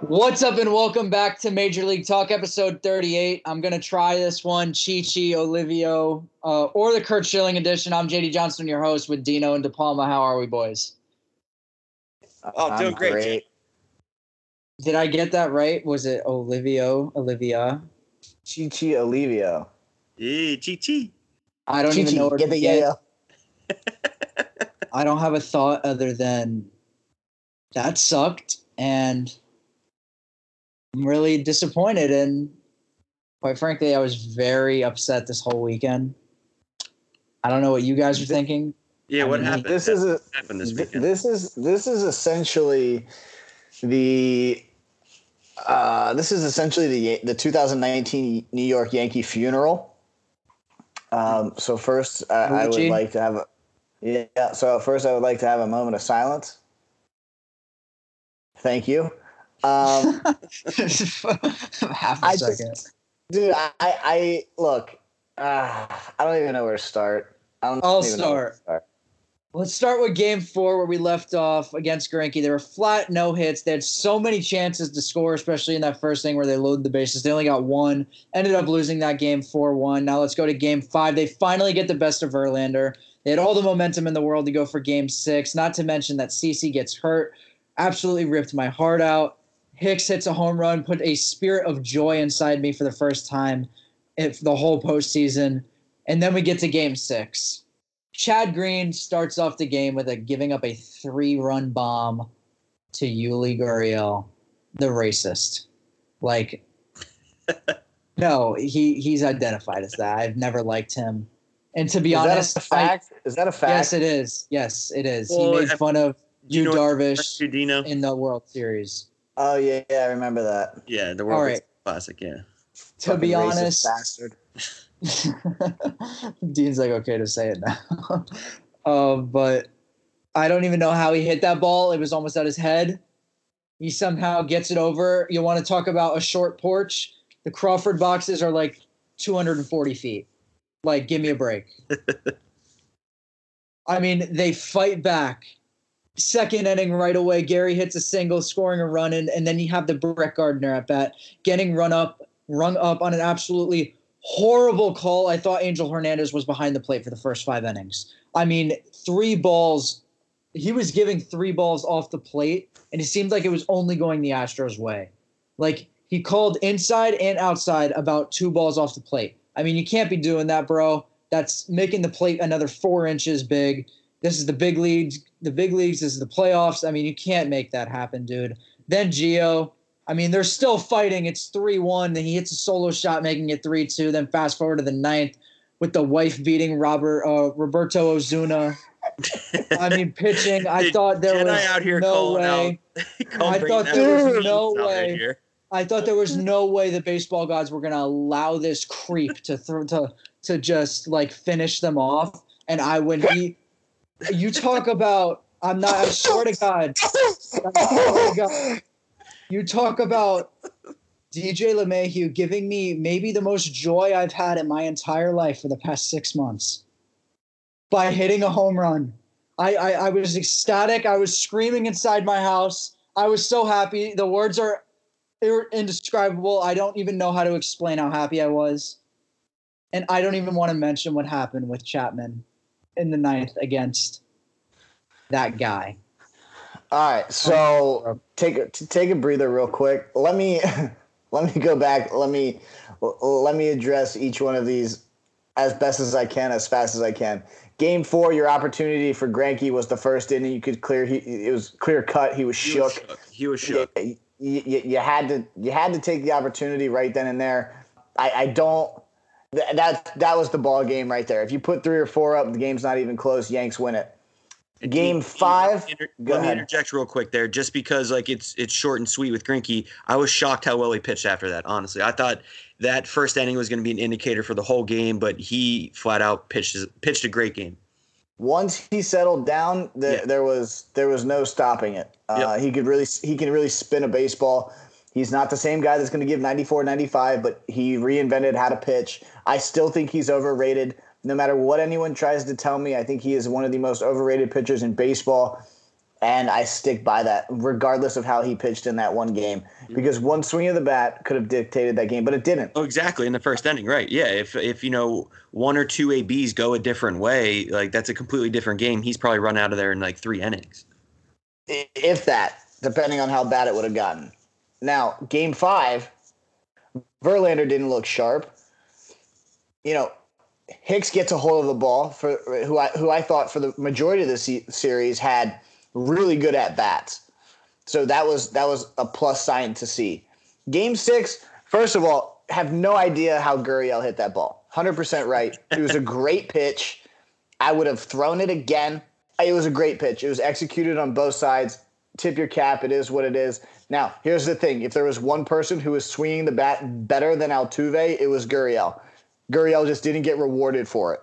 What's up, and welcome back to Major League Talk, episode 38. I'm going to try this one, Chi Chi, Olivio, uh, or the Curt Schilling edition. I'm JD Johnson, your host, with Dino and De Palma. How are we, boys? Oh, doing great. great. Did I get that right? Was it Olivio, Olivia? Chi Chi, Olivio. Yeah, Chi Chi. I don't even know where to get. I don't have a thought other than that sucked, and I'm really disappointed. And quite frankly, I was very upset this whole weekend. I don't know what you guys are thinking. Yeah, what I mean, happened? This is a, happened this weekend. This is this is essentially the uh, this is essentially the the 2019 New York Yankee funeral. Um, so first, uh, I would like to have a yeah. So first, I would like to have a moment of silence. Thank you. Um, Half a I second, just, dude. I, I look. Uh, I don't even know where to start. I don't I'll start. start. Let's start with game four where we left off against Greinke. They were flat, no hits. They had so many chances to score, especially in that first thing where they loaded the bases. They only got one, ended up losing that game 4 1. Now let's go to game five. They finally get the best of Verlander. They had all the momentum in the world to go for game six, not to mention that CC gets hurt. Absolutely ripped my heart out. Hicks hits a home run, put a spirit of joy inside me for the first time if the whole postseason. And then we get to game six. Chad Green starts off the game with a giving up a three-run bomb to Yuli Gurriel, the racist. Like, no, he he's identified as that. I've never liked him. And to be is honest, that a fact? I, is that a fact? Yes, it is. Yes, it is. Well, he made fun of Yu Darvish Dino? in the World Series. Oh yeah, yeah, I remember that. Yeah, the World right. Classic. Yeah. To Fucking be honest, bastard. Dean's like okay to say it now, um, but I don't even know how he hit that ball. It was almost at his head. He somehow gets it over. You want to talk about a short porch? The Crawford boxes are like 240 feet. Like, give me a break. I mean, they fight back second inning right away, Gary hits a single, scoring a run, and, and then you have the Brett Gardner at bat, getting run up, run up on an absolutely horrible call. I thought Angel Hernandez was behind the plate for the first five innings. I mean, three balls. He was giving three balls off the plate, and it seemed like it was only going the Astros' way. Like he called inside and outside about two balls off the plate. I mean, you can't be doing that, bro. That's making the plate another four inches big. This is the big leagues. The big leagues. This is the playoffs. I mean, you can't make that happen, dude. Then Gio. I mean, they're still fighting. It's three one. Then he hits a solo shot, making it three two. Then fast forward to the ninth with the wife beating Robert uh, Roberto Osuna. I mean, pitching. I thought there Jedi was out here no way. I thought there was no way. I thought there was no way the baseball gods were going to allow this creep to th- to to just like finish them off. And I when he you talk about I'm not. I swear to God. Swear to God. You talk about DJ LeMahieu giving me maybe the most joy I've had in my entire life for the past six months by hitting a home run. I, I, I was ecstatic. I was screaming inside my house. I was so happy. The words are indescribable. I don't even know how to explain how happy I was. And I don't even want to mention what happened with Chapman in the ninth against that guy. All right, so take a take a breather real quick. Let me let me go back. Let me let me address each one of these as best as I can, as fast as I can. Game four, your opportunity for Greinke was the first inning. You could clear. He it was clear cut. He was he shook. Was shook. He was shook. You, you, you, had to you had to take the opportunity right then and there. I, I don't that that was the ball game right there. If you put three or four up, the game's not even close. Yanks win it. Game five. Inter- let me interject real quick there, just because like it's it's short and sweet with Greinke. I was shocked how well he pitched after that. Honestly, I thought that first inning was going to be an indicator for the whole game, but he flat out pitched pitched a great game. Once he settled down, the, yeah. there was there was no stopping it. Uh, yep. He could really he can really spin a baseball. He's not the same guy that's going to give 94, 95, but he reinvented how to pitch. I still think he's overrated. No matter what anyone tries to tell me, I think he is one of the most overrated pitchers in baseball. And I stick by that, regardless of how he pitched in that one game, mm-hmm. because one swing of the bat could have dictated that game, but it didn't. Oh, exactly. In the first inning, right? Yeah. If if you know one or two ABs go a different way, like that's a completely different game. He's probably run out of there in like three innings. If that, depending on how bad it would have gotten. Now, game five, Verlander didn't look sharp. You know, Hicks gets a hold of the ball for who I who I thought for the majority of the series had really good at bats. So that was that was a plus sign to see. Game six, first of all, have no idea how Gurriel hit that ball. Hundred percent right. It was a great pitch. I would have thrown it again. It was a great pitch. It was executed on both sides. Tip your cap. It is what it is. Now, here's the thing: if there was one person who was swinging the bat better than Altuve, it was Gurriel. Gurriel just didn't get rewarded for it.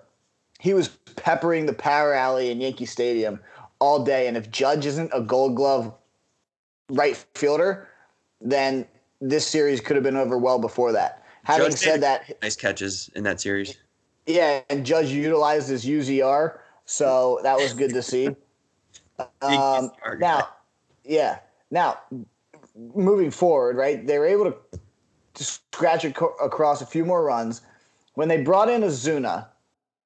He was peppering the power alley in Yankee Stadium all day, and if Judge isn't a Gold Glove right fielder, then this series could have been over well before that. Having Judge said that, nice catches in that series. Yeah, and Judge utilized his UZR, so that was good to see. Um, now, yeah. Now, moving forward, right? They were able to, scratch ac- across a few more runs. When they brought in Osuna,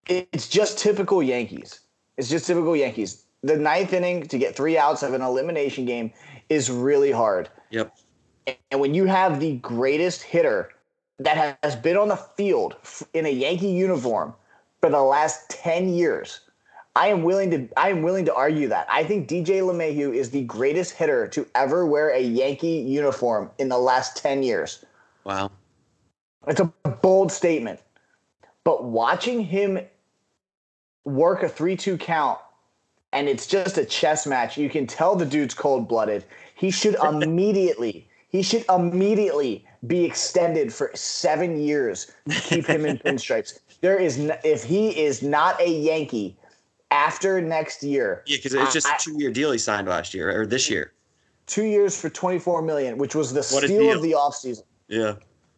it's just typical Yankees. It's just typical Yankees. The ninth inning to get three outs of an elimination game is really hard. Yep. And when you have the greatest hitter that has been on the field in a Yankee uniform for the last 10 years, I am willing to I am willing to argue that. I think DJ LeMahieu is the greatest hitter to ever wear a Yankee uniform in the last 10 years. Wow. It's a bold statement. But watching him work a 3-2 count and it's just a chess match, you can tell the dude's cold-blooded. He should immediately he should immediately be extended for 7 years to keep him in pinstripes. There is if he is not a Yankee, after next year. Yeah, because it's just I, a two-year deal he signed last year or this year. Two years for twenty-four million, which was the what steal of the offseason. Yeah.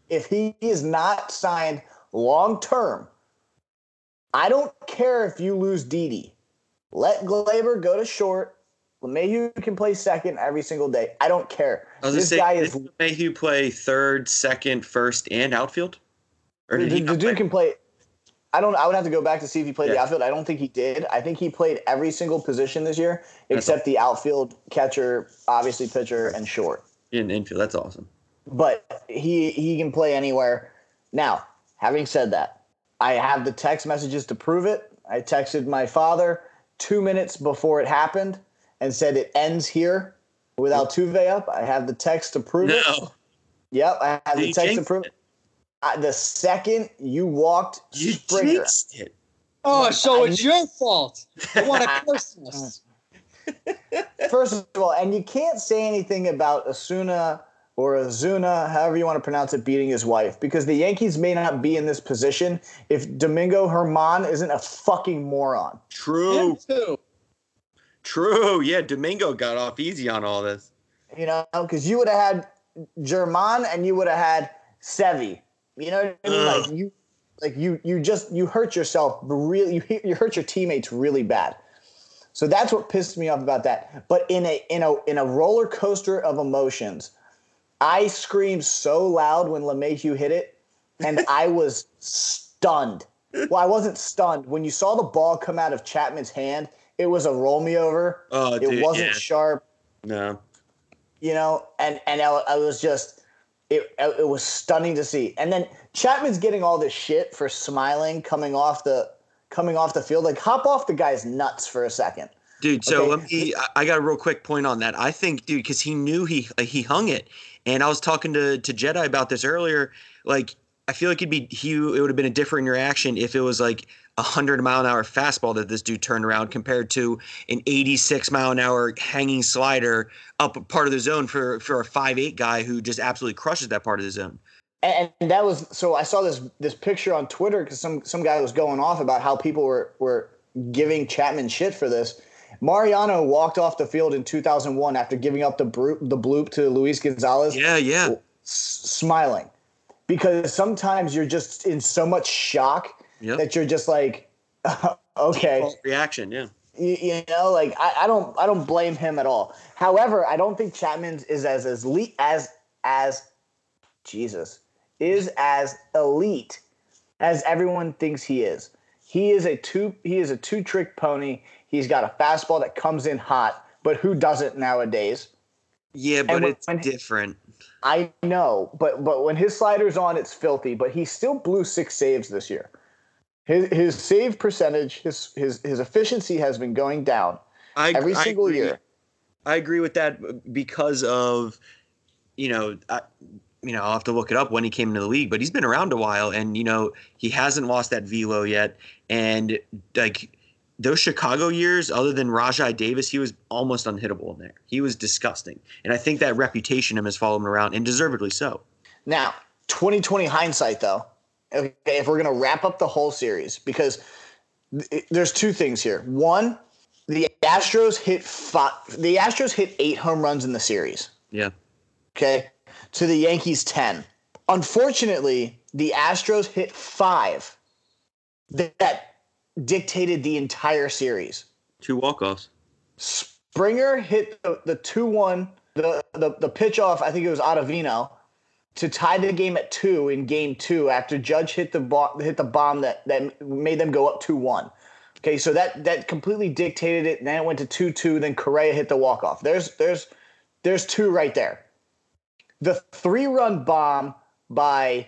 If he is not signed long term, I don't care if you lose Didi. Let Gleyber go to short. LeMahieu can play second every single day. I don't care. I this say, guy is LeMahieu play third, second, first, and outfield. Or did the, he the dude play? can play. I don't. I would have to go back to see if he played yeah. the outfield. I don't think he did. I think he played every single position this year except the outfield, catcher, obviously pitcher, and short. In infield, that's awesome. But he he can play anywhere. Now, having said that, I have the text messages to prove it. I texted my father two minutes before it happened and said it ends here with Altuve up. I have the text to prove no. it. Yep, I have Did the text to prove it the second you walked you Springer, jinxed it. Oh, so I it's your fault. I want a Christmas. First of all, and you can't say anything about Asuna or Azuna, however you want to pronounce it, beating his wife because the Yankees may not be in this position if Domingo Germán isn't a fucking moron. True. True. Yeah, Domingo got off easy on all this. You know, because you would have had Germán and you would have had Sevy you know what I mean? Like you, like you, you just you hurt yourself really. You you hurt your teammates really bad. So that's what pissed me off about that. But in a in a in a roller coaster of emotions, I screamed so loud when LeMahieu hit it, and I was stunned. Well, I wasn't stunned when you saw the ball come out of Chapman's hand. It was a roll me over. Oh, it dude, wasn't yeah. sharp. No. You know, and and I, I was just it, it was stunning to see. And then Chapman's getting all this shit for smiling coming off the coming off the field. Like hop off the guy's nuts for a second. Dude, so okay? let me I got a real quick point on that. I think dude cuz he knew he he hung it. And I was talking to to Jedi about this earlier like I feel like it'd be he it would have been a different reaction if it was like a hundred mile an hour fastball that this dude turned around compared to an 86 mile an hour hanging slider up a part of the zone for for a five eight guy who just absolutely crushes that part of the zone. And, and that was so I saw this this picture on Twitter because some some guy was going off about how people were were giving Chapman shit for this. Mariano walked off the field in 2001 after giving up the bro- the bloop to Luis Gonzalez. Yeah, yeah. s- smiling because sometimes you're just in so much shock Yep. that you're just like, okay, Reaction, yeah. you, you know, like I, I don't I don't blame him at all. However, I don't think Chapman is as as elite as as Jesus is as elite as everyone thinks he is. He is a two he is a two trick pony. He's got a fastball that comes in hot, but who doesn't nowadays? Yeah, but when- it's when- different. I know, but but when his slider's on, it's filthy. But he still blew six saves this year. His his save percentage, his his his efficiency has been going down I, every I single agree. year. I agree with that uh, because of, you know, I, you know, I'll have to look it up when he came into the league, but he's been around a while, and you know, he hasn't lost that velo yet, and like those Chicago years, other than Rajai Davis, he was almost unhittable in there. He was disgusting, and I think that reputation him has followed him around, and deservedly so. Now, 2020 hindsight, though, okay, if we're going to wrap up the whole series, because th- there's two things here. One, the Astros hit five, the Astros hit eight home runs in the series. Yeah, Okay, to the Yankees 10. Unfortunately, the Astros hit five that, that dictated the entire series. two walk offs. Springer hit the, the 2 1, the, the, the pitch off, I think it was Ottavino, to tie the game at two in game two after Judge hit the, bo- hit the bomb that, that made them go up 2 1. Okay, so that, that completely dictated it. Then it went to 2 2. Then Correa hit the walk off. There's, there's, there's two right there. The three run bomb by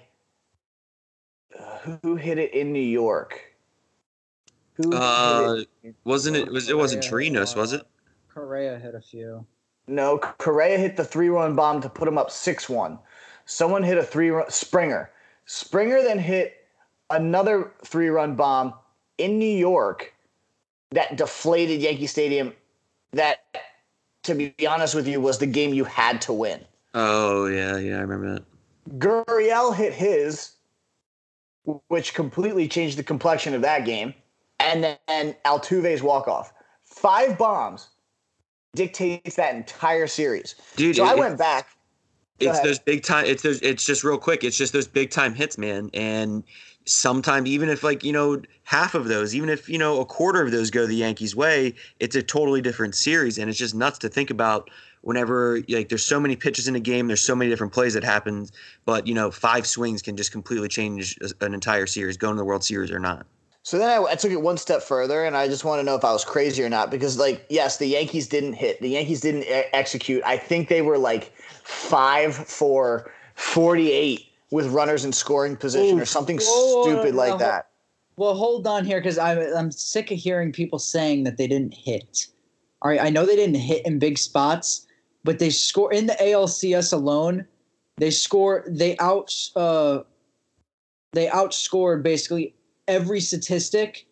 uh, who hit it in New York? Who hit Uh, it? wasn't it? Was it wasn't Correa, Chirinos? Was it? Correa hit a few. No, Correa hit the three run bomb to put him up 6 1. Someone hit a three run, Springer. Springer then hit another three run bomb in New York that deflated Yankee Stadium. That, to be honest with you, was the game you had to win. Oh yeah, yeah, I remember that. Gurriel hit his, which completely changed the complexion of that game. And then Altuve's walk off. Five bombs dictates that entire series. Dude, So I went back. Go it's ahead. those big time it's those it's just real quick it's just those big time hits man and sometimes even if like you know half of those even if you know a quarter of those go the yankees way it's a totally different series and it's just nuts to think about whenever like there's so many pitches in a game there's so many different plays that happen but you know five swings can just completely change an entire series going to the world series or not So then I, I took it one step further, and I just want to know if I was crazy or not. Because, like, yes, the Yankees didn't hit. The Yankees didn't e- execute. I think they were like five for forty-eight with runners in scoring position, or something Whoa, stupid no, like no. that. Well, hold on here because I'm I'm sick of hearing people saying that they didn't hit. All right, I know they didn't hit in big spots, but they score in the ALCS alone. They score. They out. Uh, they outscored basically every statistic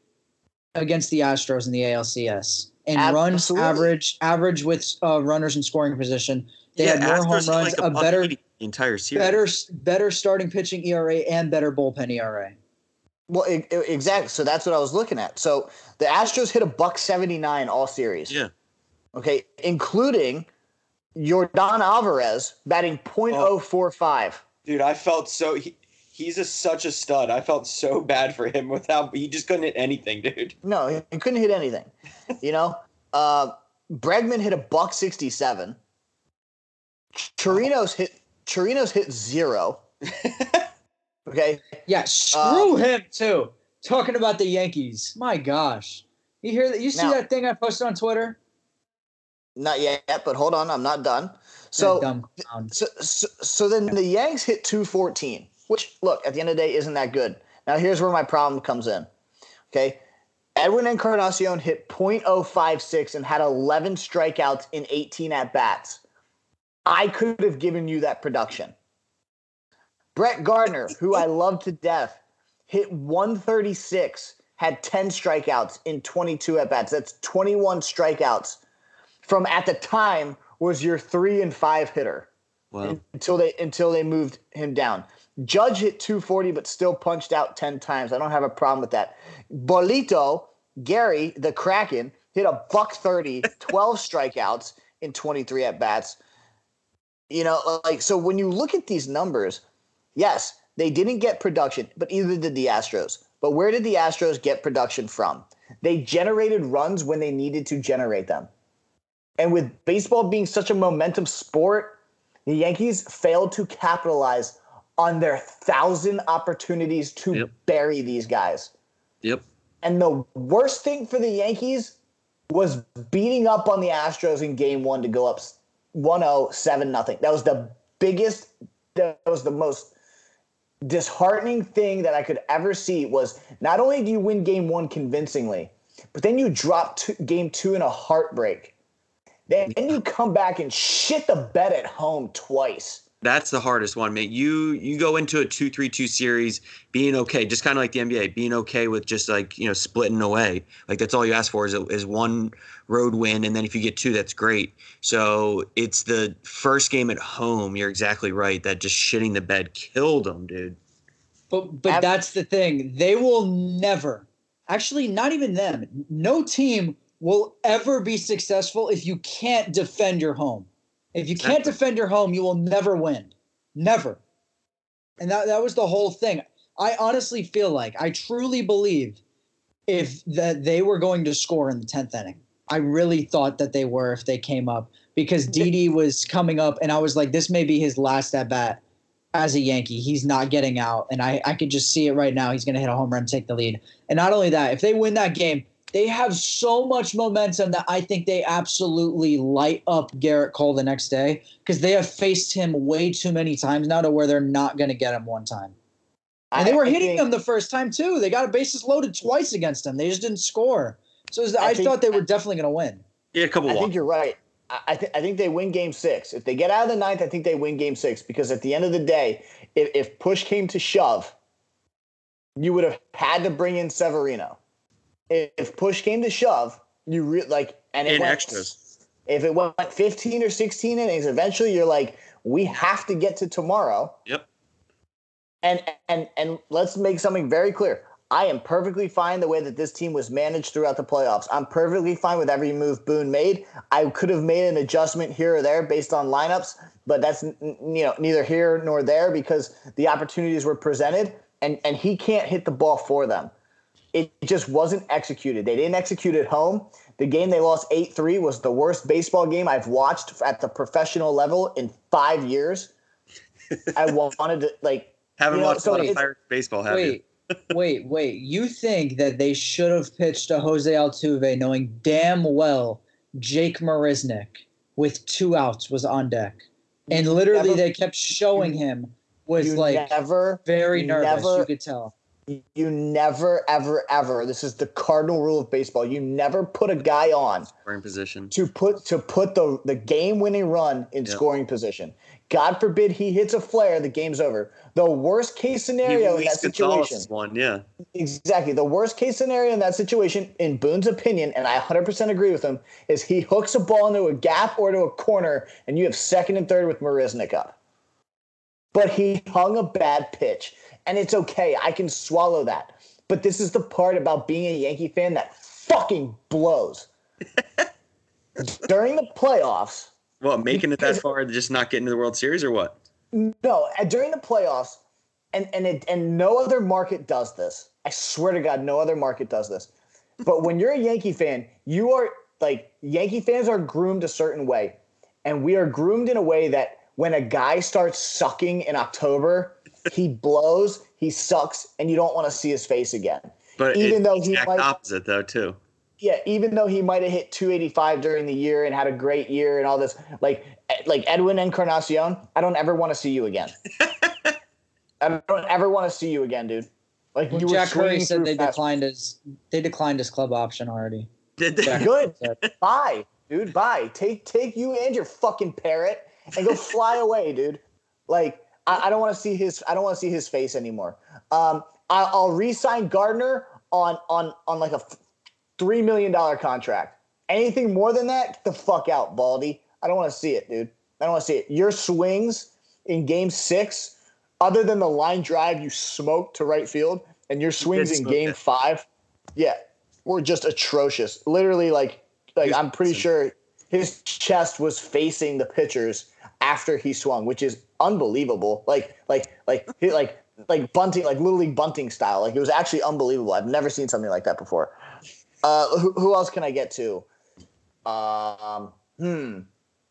against the Astros in the ALCS and runs Absolutely. average average with uh, runners in scoring position. They had more Astros home runs, like a buck better entire series better better starting pitching ERA and better bullpen ERA. Well, e- e- exactly. So that's what I was looking at. So the Astros hit a buck seventy-nine all series. yeah Okay, including Yordan Alvarez batting .045. Dude, I felt so. He, he's a, such a stud. I felt so bad for him without. He just couldn't hit anything, dude. No, he he couldn't hit anything. you know, uh, Bregman hit a buck sixty-seven. Chirinos hit Chirinos hit zero. Okay, Yeah, screw Uh, him too. Talking about the Yankees. My gosh. You hear that? You see Now- that thing I posted on Twitter? not yet, but hold on, I'm not done. So, so, so, so then the Yanks hit 214, which look at the end of the day isn't that good. Now here's where my problem comes in. Okay, Edwin Encarnacion hit .056 and had 11 strikeouts in 18 at bats. I could have given you that production. Brett Gardner, who I love to death, hit 136, had 10 strikeouts in 22 at bats. That's 21 strikeouts from at the time was your three and five hitter Wow. until they until they moved him down. Judge hit 240, but still punched out 10 times. I don't have a problem with that. Bolito, Gary, the Kraken, hit a buck 30, 12 strikeouts in 23 at bats. You know, like, so when you look at these numbers, yes, they didn't get production, but either did the Astros. But where did the Astros get production from? They generated runs when they needed to generate them. And with baseball being such a momentum sport, the Yankees failed to capitalize on their thousand opportunities to Yep. bury these guys. Yep. And the worst thing for the Yankees was beating up on the Astros in game one to go up 1 0, 7 nothing. That was the biggest, that was the most disheartening thing that I could ever see was not only do you win game one convincingly, but then you drop two, game two in a heartbreak. Then you come back and shit the bed at home twice. That's the hardest one, mate. You you go into a two three two series being okay, just kind of like the NBA, being okay with just like you know splitting away. Like that's all you ask for is is one road win, and then if you get two, that's great. So it's the first game at home. You're exactly right. That just shitting the bed killed them, dude. But but Ab- that's the thing. They will never, actually, not even them. No team will ever be successful if you can't defend your home. If you can't Exactly. defend your home, you will never win. Never. And that that was the whole thing. I honestly feel like I truly believe if that they were going to score in the tenth inning. I really thought that they were if they came up because Didi was coming up, and I was like, this may be his last at bat as a Yankee. He's not getting out, and I I could just see it right now. He's going to hit a home run, take the lead, and not only that, if they win that game, they have so much momentum that I think they absolutely light up Gerrit Cole the next day because they have faced him way too many times now to where they're not going to get him one time. And they were I hitting think- him the first time too. They got a bases loaded twice against him. They just didn't score. So it was- I I, think- thought they were definitely going to win. Yeah, a couple I walks. think you're right. I, I, th- I think they win game six. If they get out of the ninth, I think they win game six because at the end of the day, if, if push came to shove, you would have had to bring in Severino. If, push came to shove, you re- like and it In went, extras. If it went 15 or 16 innings, eventually you're like, we have to get to tomorrow. Yep. And and and let's make something very clear. I am perfectly fine the way that this team was managed throughout the playoffs. I'm perfectly fine with every move Boone made. I could have made an adjustment here or there based on lineups, but that's you know neither here nor there because the opportunities were presented, and and he can't hit the ball for them. It just wasn't executed. They didn't execute at home. The game they lost 8 3 was the worst baseball game I've watched at the professional level in five years. I wanted to, like, Haven't You know, watched so a lot of Pirates baseball, have you? Wait, wait, wait. You think that they should have pitched to Jose Altuve knowing damn well Jake Marisnick with two outs was on deck. And literally Never- they kept showing him was like never, very nervous. never- you could tell. You never, ever, ever. This is the cardinal rule of baseball. You never put a guy on Scoring position. to put to put the the game winning run in Yeah. scoring position. God forbid he hits a flare, the game's over. The worst case scenario in that situation, One, yeah. exactly. The worst case scenario in that situation, in Boone's opinion, and I 100% agree with him, is he hooks a ball into a gap or to a corner, and you have second and third with Marisnick up. But he hung a bad pitch, and it's okay. I can swallow that. But this is the part about being a Yankee fan that fucking blows. During the playoffs, What, making it that far, just not getting to the World Series, or what? No, during the playoffs, and and it, and no other market does this. I swear to God, no other market does this. But when you're a Yankee fan, you are like Yankee fans are groomed a certain way, and we are groomed in a way that when a guy starts sucking in October, he blows, he sucks, and you don't want to see his face again. But Even it's though he exact might- opposite, though, too. Yeah, even though he might have hit 285 during the year and had a great year and all this, like like Edwin Encarnacion, I don't ever want to see you again. I don't ever want to see you again, dude. Like Well, you Jack Curry said they fast- declined his they declined his club option already. Did they? Jack Good. Bye, dude. Bye. Take take you and your fucking parrot and go fly away, dude. Like I, I don't want to see his I don't want to see his face anymore. Um, I, I'll re-sign Gardner on on on like a three million dollar contract. Anything more than that, get the fuck out, Baldy. I don't want to see it, dude. I don't want to see it. Your swings in Game Six, other than the line drive you smoked to right field, and your swings in Game it. Five, yeah, were just atrocious. Literally, like like I'm pretty sure his chest was facing the pitchers after he swung, which is unbelievable. Like like like like like bunting, like little league bunting style. Like it was actually unbelievable. I've never seen something like that before. Uh, who, who else can I get to? Um, hmm.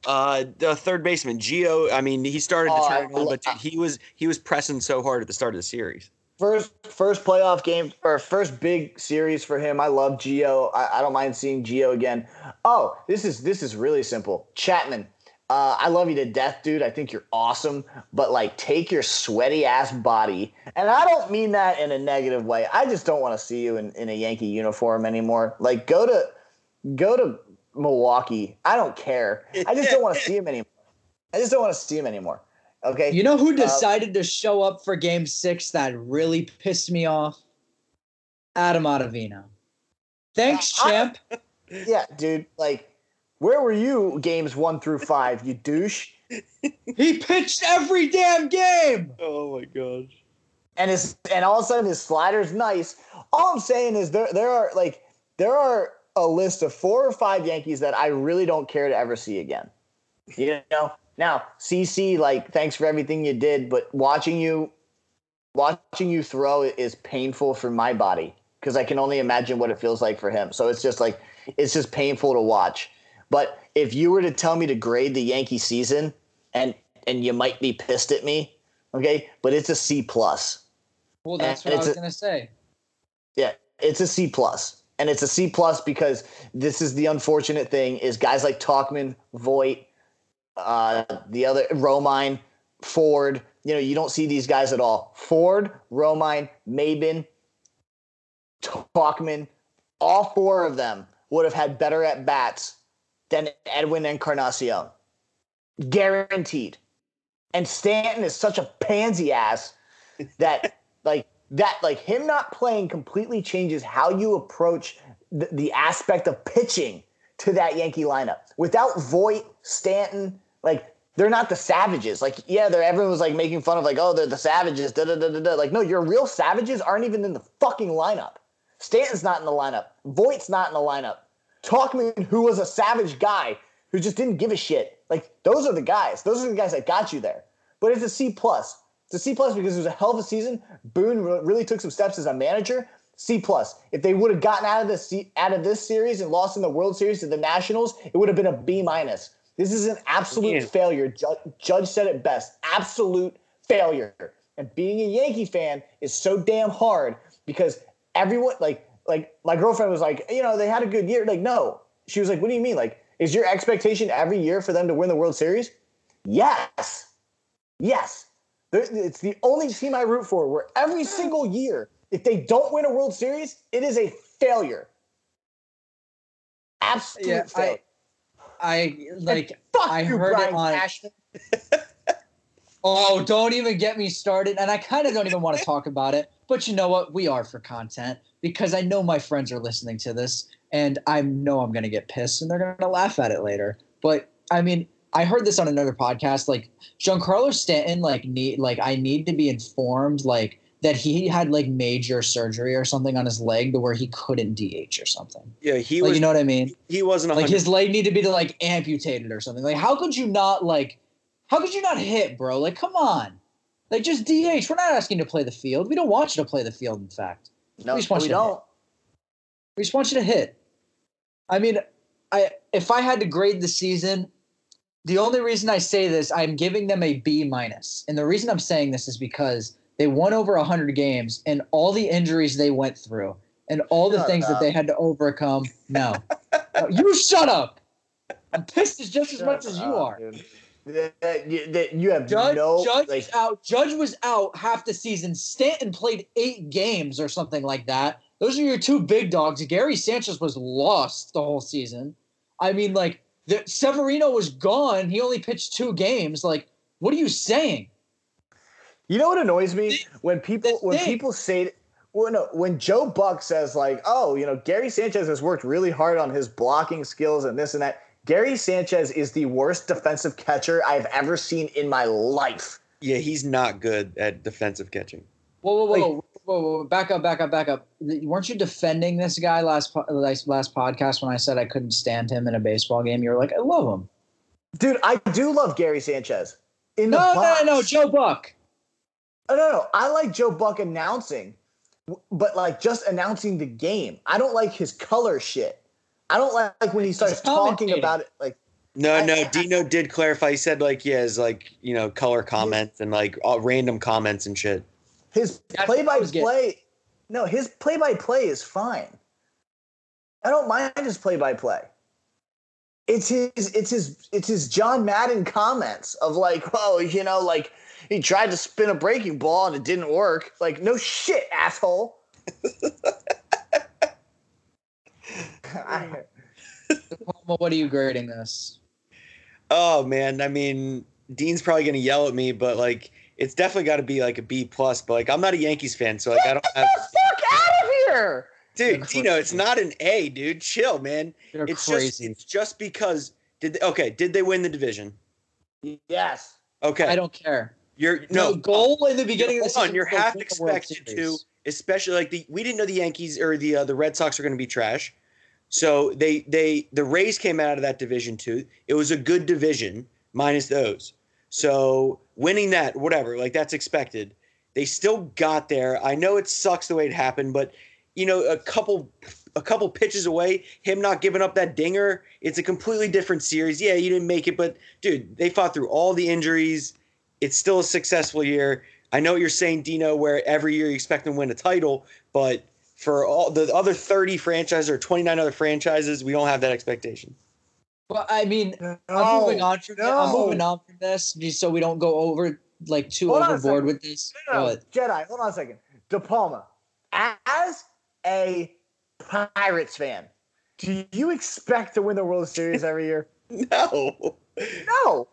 Uh, the third baseman, Gio. I mean, he started to Oh, turn I- on, but he was he was pressing so hard at the start of the series. First, first playoff game or first big series for him. I love Gio. I, I don't mind seeing Gio again. Oh, this is this is really simple. Chapman, uh, I love you to death, dude. I think you're awesome, but like, take your sweaty ass body, and I don't mean that in a negative way. I just don't want to see you in, in a Yankee uniform anymore. Like, go to go to Milwaukee. I don't care. I just don't want to see him anymore. I just don't want to see him anymore. Okay. You know who decided to show up for game six that really pissed me off? Adam Ottavino. Thanks, Uh, I- champ. Yeah, dude. Like, where were you games one through five? You douche. He pitched every damn game. Oh my gosh. And his and all of a sudden his slider's nice. All I'm saying is there there are like there are a list of four or five Yankees that I really don't care to ever see again. You know. Now, CC, like, thanks for everything you did, but watching you watching you throw is painful for my body because I can only imagine what it feels like for him. So it's just like it's just painful to watch. But if you were to tell me to grade the Yankee season, and and you might be pissed at me, okay, but it's a C plus. Well, that's And what I was a- gonna say. Yeah, it's a C plus, and it's a C plus because this is the unfortunate thing: is guys like Tauchman, Voit, uh, the other Romine, Ford. You know, you don't see these guys at all. Ford, Romine, Maybin, Tauchman, all four of them would have had better at bats than Edwin Encarnacion, guaranteed. And Stanton is such a pansy ass that like that like him not playing completely changes how you approach the, the aspect of pitching to that Yankee lineup. Without Voit, Stanton, like they're not the savages. Like yeah, they're everyone was like making fun of like oh they're the savages. Da da da da da. Like no, your real savages aren't even in the fucking lineup. Stanton's not in the lineup. Voit's not in the lineup. Tauchman, who was a savage guy who just didn't give a shit. Like those are the guys. Those are the guys that got you there. But it's a C plus. It's a C plus because it was a hell of a season. Boone really took some steps as a manager. C plus. If they would have gotten out of this out of this series and lost in the World Series to the Nationals, it would have been a B minus. This is an absolute Yeah. failure. Ju- Judge said it best. Absolute failure. And being a Yankee fan is so damn hard because everyone like like my girlfriend was like, you know, they had a good year. Like, no. She was like, what do you mean? Like, is your expectation every year for them to win the World Series? Yes. Yes. It's the only team I root for where every single year, if they don't win a World Series, it is a failure. Absolute Yeah, failure. I like. Fuck I you, heard it on- Cashman. Oh, don't even get me started. And I kind of don't even want to talk about it. But you know what? We are for content because I know my friends are listening to this and I know I'm going to get pissed and they're going to laugh at it later. But I mean, I heard this on another podcast. Like Giancarlo Stanton, like need like I need to be informed like that he had like major surgery or something on his leg to where he couldn't DH or something. Yeah, he Like was. you know what I mean? he wasn't Like his leg needed to be like amputated or something. Like how could you not like how could you not hit, bro? Like come on. Like just DH. We're not asking you to play the field. We don't want you to play the field, in fact. No, We just want we you to don't. We just want you to hit. I mean, I if I had to grade the season, the only reason I say this, I'm giving them a B minus. And the reason I'm saying this is because they won over 100 games and all the injuries they went through and all the Shut things that they had to overcome. No. No, you shut up. I'm pissed as just as much as you are. dude. That, that- you, that you have Judge, no Judge like, is out. Judge was out half the season. Stanton played eight games or something like that. Those are your two big dogs. Gary Sanchez was lost the whole season. I mean, like the, Severino was gone. He only pitched two games. Like, what are you saying? You know what annoys me when people when people say well, no, when Joe Buck says like, "Oh, you know, Gary Sanchez has worked really hard on his blocking skills and this and that." Gary Sanchez is the worst defensive catcher I've ever seen in my life. Yeah, he's not good at defensive catching. Whoa, whoa, whoa, like, whoa, whoa, back up, back up, back up. Weren't you defending this guy last last, last podcast when I said I couldn't stand him in a baseball game? You were like, I love him. Dude, I do love Gary Sanchez. In no, no, no, no, Joe Buck. Oh, no, no. I like Joe Buck announcing, but like just announcing the game. I don't like his color shit. I don't like when he starts talking about it. Like, no, I, no. Dino did clarify. He said like he has like you know color comments and like all random comments and shit. His play by play, no, his play by play is fine. I don't mind his play by play. It's his, it's his, it's his John Madden comments of like, oh, you know, like he tried to spin a breaking ball and it didn't work. Like, no shit, asshole. what are you grading this? Oh man, I mean, Dean's probably gonna yell at me, but like, it's definitely got to be like a B plus. But like, I'm not a Yankees fan, so like, Get I don't have. the fuck out of here, dude. You know, it's not an A, dude. Chill, man. They're it's crazy. just it's just because did they, okay? Did they win the division? Yes. Okay. I don't care. You're no the goal in the beginning of the season. You're half expected to, especially like the we didn't know the Yankees or the uh, the Red Sox are going to be trash. So they they the Rays came out of that division too. It was a good division minus those. So winning that, whatever, like that's expected. They still got there. I know it sucks the way it happened, but you know, a couple a couple pitches away, him not giving up that dinger, it's a completely different series. Yeah, you didn't make it, but dude, they fought through all the injuries it's still a successful year. I know what you're saying, Dino, where every year you expect them to win a title, but for all the other 30 franchises or 29 other franchises, we don't have that expectation. Well, I mean, no, I'm moving on from no. I'm moving on from this just so we don't go over like too hold overboard with this. No, no, Jedi, hold on a second. De Palma, as a Pirates fan, do you expect to win the World Series every year? no. No.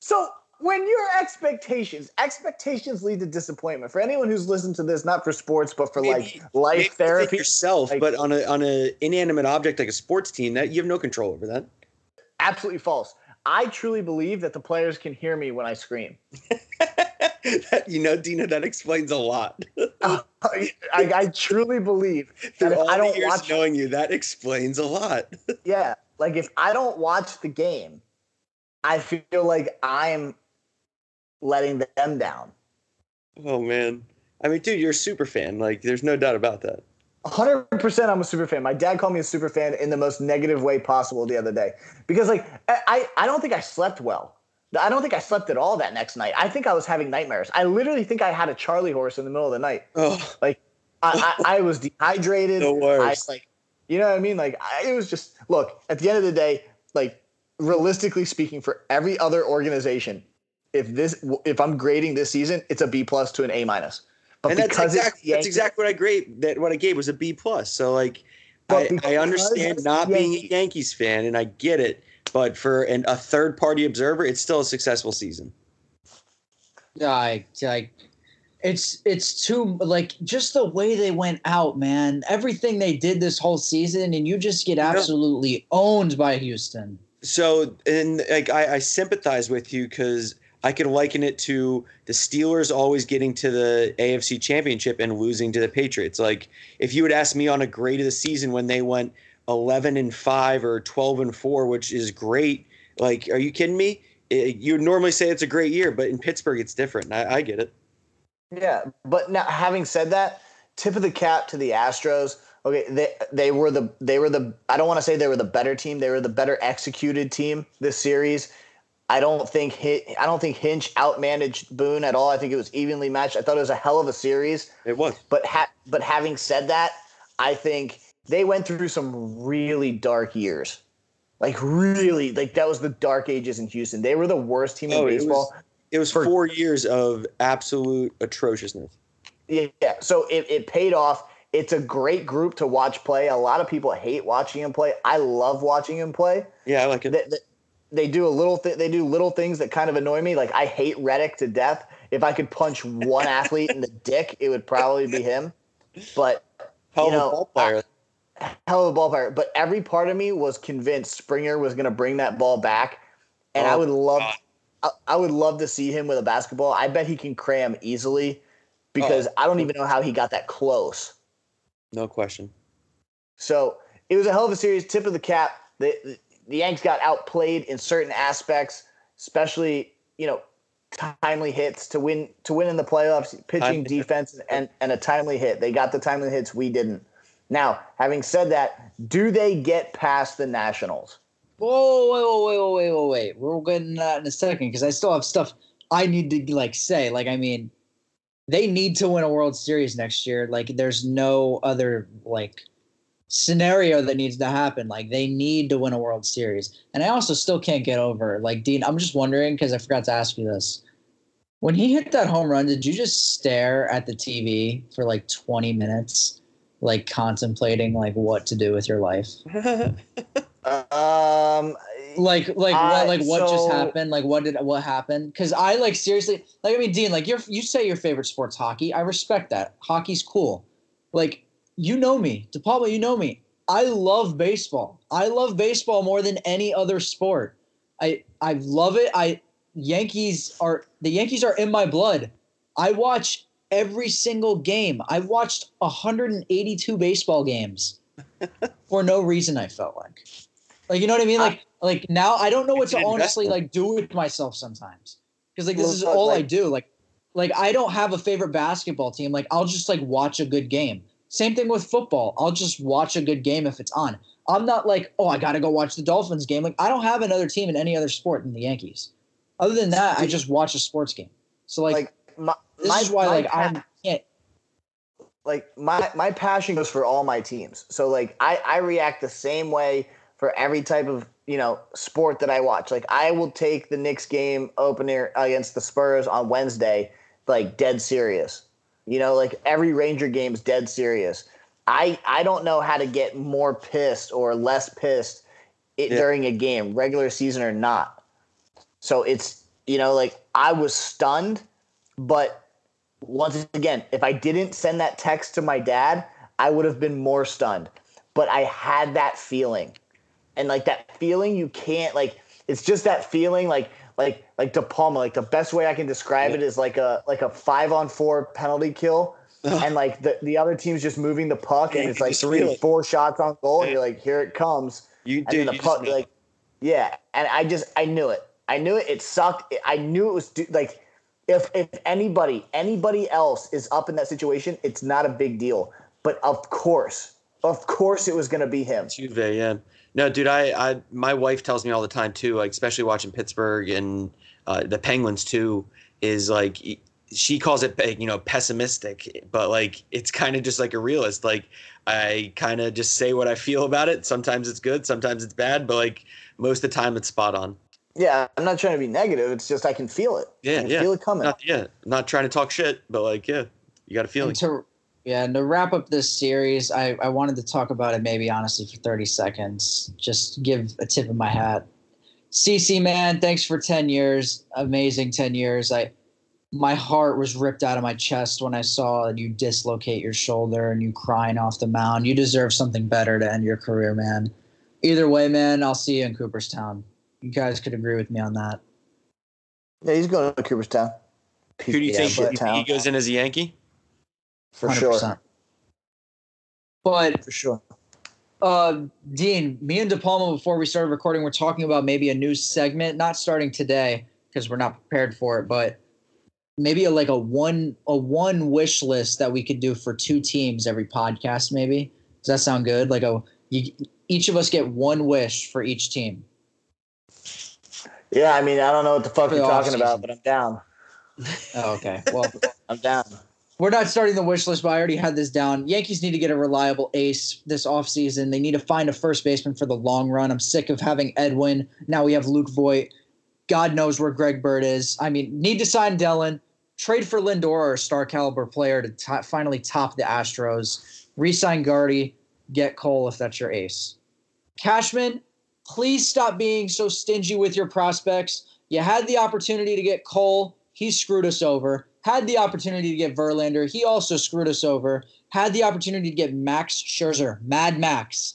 So when your expectations expectations lead to disappointment. For anyone who's listened to this not for sports but for maybe, like life therapy yourself like, but on a on a inanimate object like a sports team that you have no control over that. Absolutely false. I truly believe that the players can hear me when i scream. That, you know dina that explains a lot. Uh, I, I, truly believe that if i don't watch knowing you that explains a lot. Yeah like if i don't watch the game I feel like I'm letting them down. Oh man. I mean, dude, you're a super fan. Like, there's no doubt about that. 100% I'm a super fan. My dad called me a super fan in the most negative way possible the other day. Because, like, I, I don't think I slept well. I don't think I slept at all that next night. I think I was having nightmares. I literally think I had a Charlie horse in the middle of the night. Oh. Like, I, I, I was dehydrated. The worst. I, like, you know what I mean? Like, I, it was just, look, at the end of the day, like, realistically speaking, for every other organization, if this if I'm grading this season, it's a B plus to an A minus. But and that's exactly that's exactly what I grade that what I gave was a B plus. So like I, I, understand not being a Yankees fan and I get it, but for an, a third party observer, it's still a successful season. I I it's it's too like just the way they went out, man. Everything they did this whole season, and you just get absolutely owned by Houston. So and like I, I sympathize with you because I could liken it to the Steelers always getting to the AFC Championship and losing to the Patriots. Like if you would ask me on a grade of the season when they went 11 and 5 or 12 and 4, which is great, like are you kidding me? It, you would normally say it's a great year, but in Pittsburgh it's different. I, I get it. Yeah, but now having said that, tip of the cap to the Astros. Okay, they they were the they were the I don't want to say they were the better team. They were the better executed team this series I don't think I don't think Hinch outmanaged Boone at all. I think it was evenly matched. I thought it was a hell of a series. It was. But ha- but having said that, I think they went through some really dark years. Like really, like that was the dark ages in Houston. They were the worst team oh, in baseball. It was, it was for, four years of absolute atrociousness. Yeah, yeah. so it, it paid off. It's a great group to watch play. A lot of people hate watching him play. I love watching him play. Yeah, I like it. The, the, they do a little th- they do little things that kind of annoy me. Like I hate Reddick to death. If I could punch one athlete in the dick, it would probably be him. But hell you know, of a ball player. I, hell of a ball player. But every part of me was convinced Springer was going to bring that ball back, and oh, I would love. I, I would love to see him with a basketball. I bet he can cram easily because oh. I don't even know how he got that close. No question. So it was a hell of a series. Tip of the cap. The the Yanks got outplayed in certain aspects, especially you know timely hits to win to win in the playoffs, pitching, defense, and and a timely hit. They got the timely hits. We didn't. Now, having said that, do they get past the Nationals? Whoa, wait, wait, wait, wait, wait, wait. We're getting that in a second because I still have stuff I need to like say. Like, I mean, they need to win a World Series next year. Like, there's no other like scenario that needs to happen. Like, they need to win a World Series. And I also still can't get over like Dean. I'm just wondering because I forgot to ask you this. When he hit that home run, did you just stare at the TV for like 20 minutes, like contemplating like what to do with your life? Um, like like what like what just happened like what did what happened because i like seriously like i mean dean like you're you say your favorite sport's hockey i respect that hockey's cool like you know me de Palma, you know me i love baseball i love baseball more than any other sport i i love it i yankees are the yankees are in my blood i watch every single game i watched 182 baseball games for no reason i felt like like you know what I mean? Like like now I don't know what to honestly like do with myself sometimes. Because like this is all I do. Like like I don't have a favorite basketball team. Like I'll just like watch a good game. Same thing with football. I'll just watch a good game if it's on. I'm not like, oh, I gotta go watch the Dolphins game. Like I don't have another team in any other sport than the Yankees. Other than that, I just watch a sports game. So like, like my, this my, is why like pa- I can't like my my passion goes for all my teams. So like I I react the same way for every type of you know sport that I watch. Like I will take the Knicks game opener against the Spurs on Wednesday like dead serious. You know, like every Ranger game is dead serious. I I don't know how to get more pissed or less pissed it, Yeah. during a game, regular season or not. So it's you know like I was stunned, but once again, if I didn't send that text to my dad, I would have been more stunned. But I had that feeling. And like that feeling you can't like it's just that feeling like like like De Palma, like the best way I can describe it is like a like a five on four penalty kill. and like the, the other team's just moving the puck Yeah, and it's like feel four shots on goal and you're like, here it comes. You And dude, the puck, like, yeah. And I just, I knew it. I knew it. It sucked. I knew it was like, if if anybody, anybody else is up in that situation, it's not a big deal. But of course, of course, it was going to be him. Juve, yeah. No, dude, I, I, my wife tells me all the time too, like especially watching Pittsburgh and uh, the Penguins too, is like she calls it, you know, pessimistic, but like it's kind of just like a realist. Like I kind of just say what I feel about it. Sometimes it's good, sometimes it's bad, but like most of the time it's spot on. Yeah, I'm not trying to be negative. It's just I can feel it. Yeah, I can yeah. feel it coming. Not, yeah, not trying to talk shit, but like, yeah, you got a feeling. And to yeah, and to wrap up this series, I, I wanted to talk about it maybe honestly for 30 seconds. Just give a tip of my hat. CC man, thanks for 10 years. Amazing 10 years. I my heart was ripped out of my chest when I saw you dislocate your shoulder and you crying off the mound. You deserve something better to end your career, man. Either way, man, I'll see you in Cooperstown. You guys could agree with me on that. Yeah, he's going to Cooperstown. Who do you Yeah, think but- you think he goes in as a Yankee? For sure? 100%. But For sure. Uh, Dean, me and De Palma, before we started recording, we're talking about maybe a new segment, not starting today because we're not prepared for it, but maybe a, like a one a one wish list that we could do for two teams every podcast. Maybe does that sound good? Like a you, each of us get one wish for each team. Yeah, I mean, I don't know what the fuck For you're the talking offseason. about, but I'm down. Oh, okay. Well, I'm down. We're not starting the wish list, but I already had this down. Yankees need to get a reliable ace this offseason. They need to find a first baseman for the long run. I'm sick of having Edwin. Now we have Luke Voit. God knows where Greg Bird is. I mean, need to sign Dellin, trade for Lindor or a star caliber player to to finally top the Astros, re-sign Gardy, get Cole if that's your ace. Cashman, please stop being so stingy with your prospects. You had the opportunity to get Cole. He screwed us over. Had the opportunity to get Verlander. He also screwed us over. Had the opportunity to get Max Scherzer, Mad Max.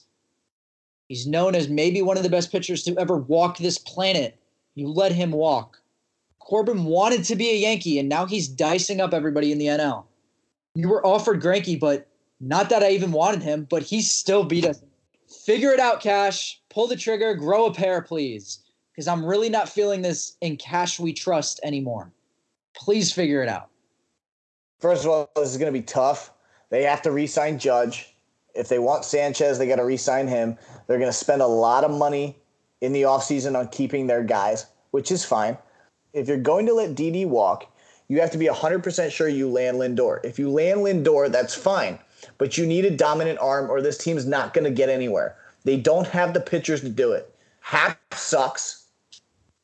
He's known as maybe one of the best pitchers to ever walk this planet. You let him walk. Corbin wanted to be a Yankee, and now he's dicing up everybody in the NL. You were offered Greinke, but not that I even wanted him, but he still beat us. Figure it out, Cash. Pull the trigger, grow a pair, please. Because I'm really not feeling this in Cash we trust anymore. Please figure it out. First of all, this is going to be tough. They have to re-sign Judge. If they want Sanchez, they got to re-sign him. They're going to spend a lot of money in the offseason on keeping their guys, which is fine. If you're going to let Didi walk, you have to be 100% sure you land Lindor. If you land Lindor, that's fine. But you need a dominant arm or this team's not going to get anywhere. They don't have the pitchers to do it. Happ sucks.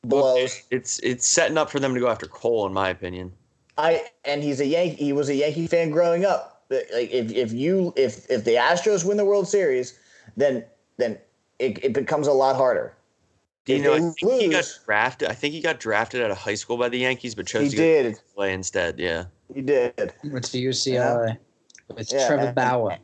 Blows. It's it's setting up for them to go after Cole, in my opinion. I and he's a Yankee. He was a Yankee fan growing up. Like if if you if if the Astros win the World Series, then then it, it becomes a lot harder. Do you If know? I they think he got drafted. I think he got drafted out of high school by the Yankees, but chose He to go did. play instead. Yeah. He did. Went to UCLA It's Yeah, Trevor and- Bauer.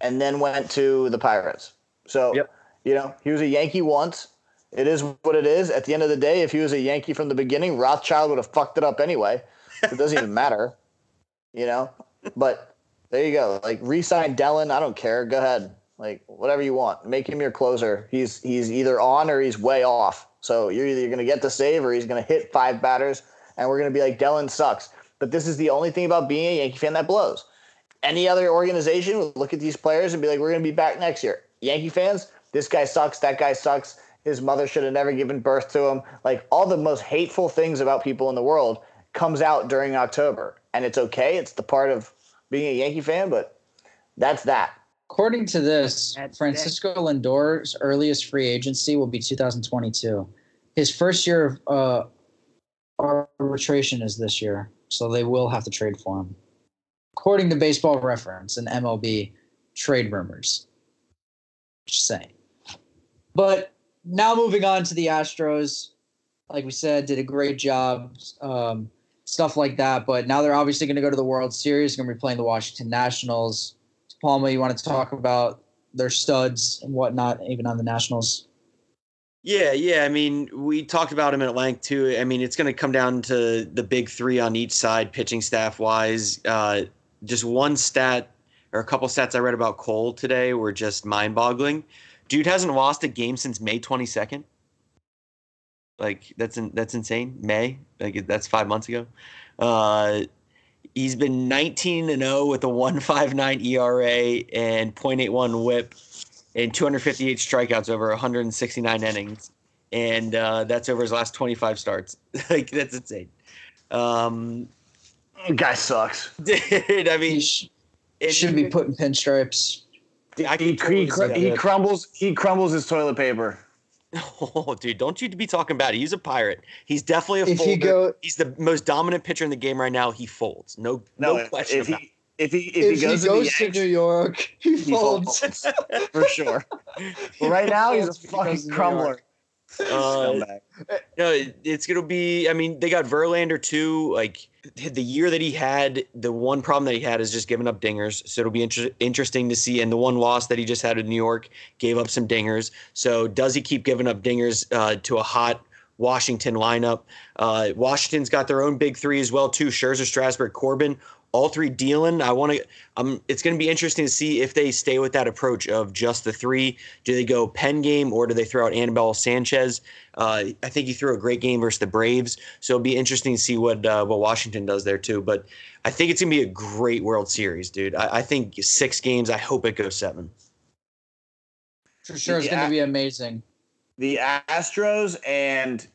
and then went to the Pirates. So, Yep. you know, he was a Yankee once. It is what it is. At the end of the day, if he was a Yankee from the beginning, Rothschild would have fucked it up anyway. It doesn't even matter, you know. But there you go. Like re-sign Dellin. I don't care. Go ahead. Like whatever you want. Make him your closer. He's he's either on or he's way off. So you're either going to get the save or he's going to hit five batters, and we're going to be like Dellin sucks. But this is the only thing about being a Yankee fan that blows any other organization would look at these players and be like, we're going to be back next year. Yankee fans, this guy sucks. That guy sucks. His mother should have never given birth to him. Like all the most hateful things about people in the world comes out during October. And it's okay. It's the part of being a Yankee fan, but that's that. According to this, That's Francisco Lindor's earliest free agency will be 2022. His first year of uh, arbitration is this year, so they will have to trade for him. According to Baseball Reference and MLB trade rumors. Just saying. But now moving on to the Astros, like we said, did a great job, um, stuff like that. But now they're obviously going to go to the World Series. Going to be playing the Washington Nationals. Palma, you want to talk about their studs and whatnot, even on the Nationals? Yeah, yeah. I mean, we talked about him at length too. I mean, it's going to come down to the big three on each side, pitching staff wise. Uh, just one stat or a couple stats I read about Cole today were just mind boggling. Dude hasn't lost a game since May 22nd. Like that's in, that's insane. May, like that's five months ago. Uh, he's been 19 and 0 with a 1.59 ERA and 0.81 WHIP and 258 strikeouts over 169 innings, and uh, that's over his last 25 starts. like that's insane. Um, Guy sucks. dude, I He mean, sh- it- should be put in pinstripes. I He, can he, totally see he crumbles. He crumbles his toilet paper. Oh, dude, don't you be talking about it. He's a pirate. He's definitely a If folder. he go- He's the most dominant pitcher in the game right now. He folds. No, no, question if about he if he if, If, he goes, he goes to, to, Yanks, New York, he he folds. folds for sure. But right now, he's a fucking crumbler. Uh, No, it- it's gonna be. I mean, they got Verlander too. Like the year that he had, the one problem that he had is just giving up dingers. So it'll be inter- interesting to see. And the one loss that he just had in New York gave up some dingers. So does he keep giving up dingers uh, to a hot Washington lineup? Uh, Washington's got their own big three as well too. Scherzer, Strasburg, Corbin. All three dealing. I want to. Um, it's going to be interesting to see if they stay with that approach of just the three. Do they go pen game or do they throw out Anibal Sanchez? Uh, I think he threw a great game versus the Braves, so it'll be interesting to see what uh, what Washington does there too. But I think it's gonna be a great World Series, dude. I, I think six games. I hope it goes seven. For sure, it's going to be amazing. the Astros and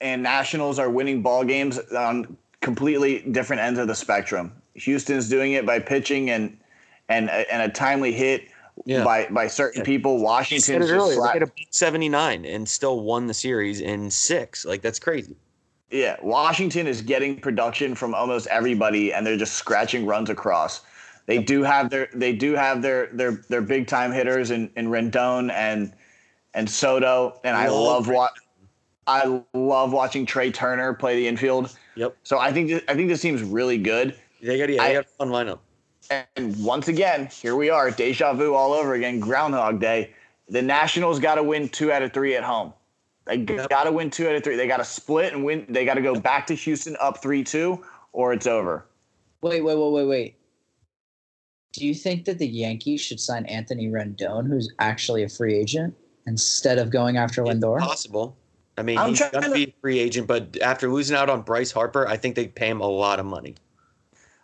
and Nationals are winning ball games on completely different ends of the spectrum. Houston's doing it by pitching and and and a timely hit Yeah. by by certain Yeah. people. He Washington's just earlier. flat- They had a 79 and still won the series in six. Like that's crazy. yeah, Washington is getting production from almost everybody, and they're just scratching runs across. They do have their they do have their their their big time hitters in, in Rendon and and Soto, and I Love love what I love watching Trea Turner play the infield. Yep. So I think th- I think this team's really good. They got yeah, I- they got a fun lineup. And once again, here we are, deja vu all over again, Groundhog Day. The Nationals got to win two out of three at home. They Yep. got to win two out of three. They got to split and win. They got to go back to Houston up three two, or it's over. Wait, wait, wait, wait, wait. do you think that the Yankees should sign Anthony Rendon, who's actually a free agent, instead of going after Lindor? It's possible. I mean, I'm he's going to to- be a free agent, but after losing out on Bryce Harper, I think they pay him a lot of money.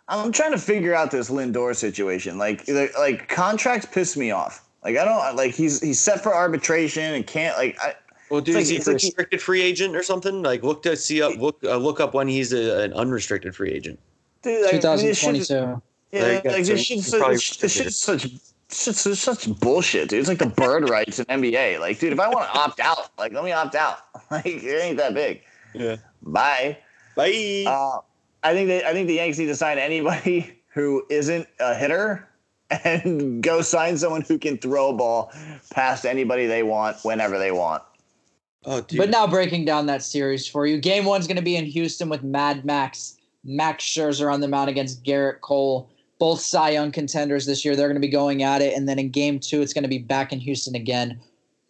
I'm trying to figure out this Lindor situation. Like, like, like contracts piss me off. Like, I don't like he's he's set for arbitration and can't like. I, Well, dude, like- is he a it's like restricted free agent or something? Like, look to see up, look uh, look up when he's a, an unrestricted free agent. dude, like, this shit 2022. Yeah, you like this he's shit's, such, this shit's such, such, such, such bullshit, dude. It's like the bird rights in NBA. Like, dude, if I want to opt out, like, let me opt out. Like, it ain't that big. Yeah. Bye. Bye. Uh, I think they, I think the Yankees need to sign anybody who isn't a hitter and go sign someone who can throw a ball past anybody they want whenever they want. oh, dude. But now breaking down that series for you. Game one's going to be in Houston with Mad Max, Max Scherzer on the mound against Gerrit Cole. Both Cy Young contenders this year. They're going to be going at it. And then in game two, it's going to be back in Houston again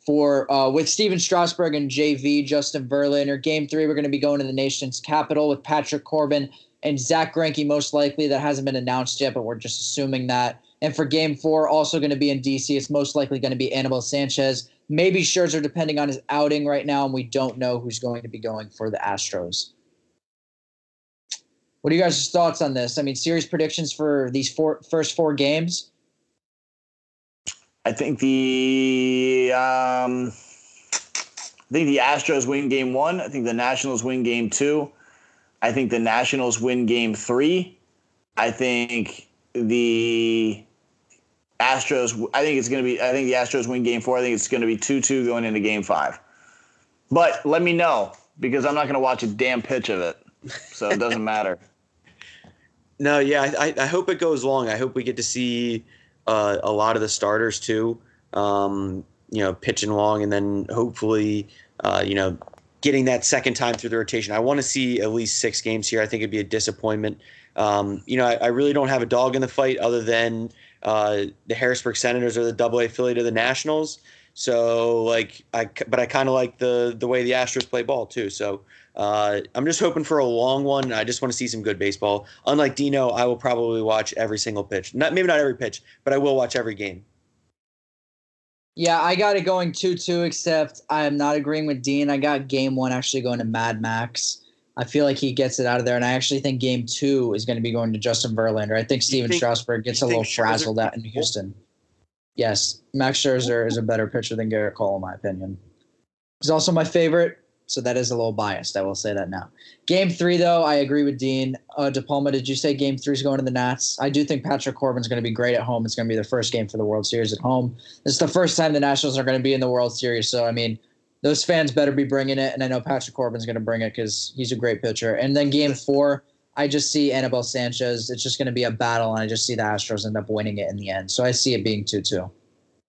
for uh, with Stephen Strasburg and JV, Justin Verlander. Game three, we're going to be going to the nation's capital with Patrick Corbin and Zach Greinke, most likely. That hasn't been announced yet, but we're just assuming that. And for game four, also going to be in DC. It's most likely going to be Anibal Sanchez, maybe Scherzer, depending on his outing right now, and we don't know who's going to be going for the Astros. What are you guys' thoughts on this? I mean, series predictions for these four first four games. I think the um, I think the Astros win game one. I think the Nationals win game two. I think the Nationals win game three. I think the Astros. I think it's going to be. I think the Astros win game four. I think it's going to be two two going into game five. But let me know because I'm not going to watch a damn pitch of it, so it doesn't matter. No, yeah, I, I- I hope it goes long. I hope we get to see uh, a lot of the starters too. Um, you know, pitching long, and then hopefully, uh, you know, getting that second time through the rotation. I want to see at least six games here. I think it'd be a disappointment. Um, you know, I, I really don't have a dog in the fight other than uh, the Harrisburg Senators are the Double A affiliate of the Nationals. So, like, I but I kind of like the the way the Astros play ball too. So. Uh, I'm just hoping for a long one. I just want to see some good baseball. Unlike Dino, I will probably watch every single pitch. Not maybe not every pitch, but I will watch every game. Yeah, I got it going 2 2, except I am not agreeing with Dean. I got game one actually going to Mad Max. I feel like he gets it out of there, and I actually think game two is going to be going to Justin Verlander. I think Stephen think- Strasburg gets a little Scherzer frazzled out in? Houston. Yes, Max Scherzer is a better pitcher than Gerrit Cole, in my opinion. He's also my favorite, so that is a little biased. I will say that now. Game three, though, I agree with Dean. Uh, De Palma, did you say game three is going to the Nats? I do think Patrick Corbin's going to be great at home. It's going to be the first game for the World Series at home. This is the first time the Nationals are going to be in the World Series. So, I mean, those fans better be bringing it. And I know Patrick Corbin's going to bring it because he's a great pitcher. And then game four, I just see Anibal Sanchez. It's just going to be a battle. And I just see the Astros end up winning it in the end. So I see it being 2 2.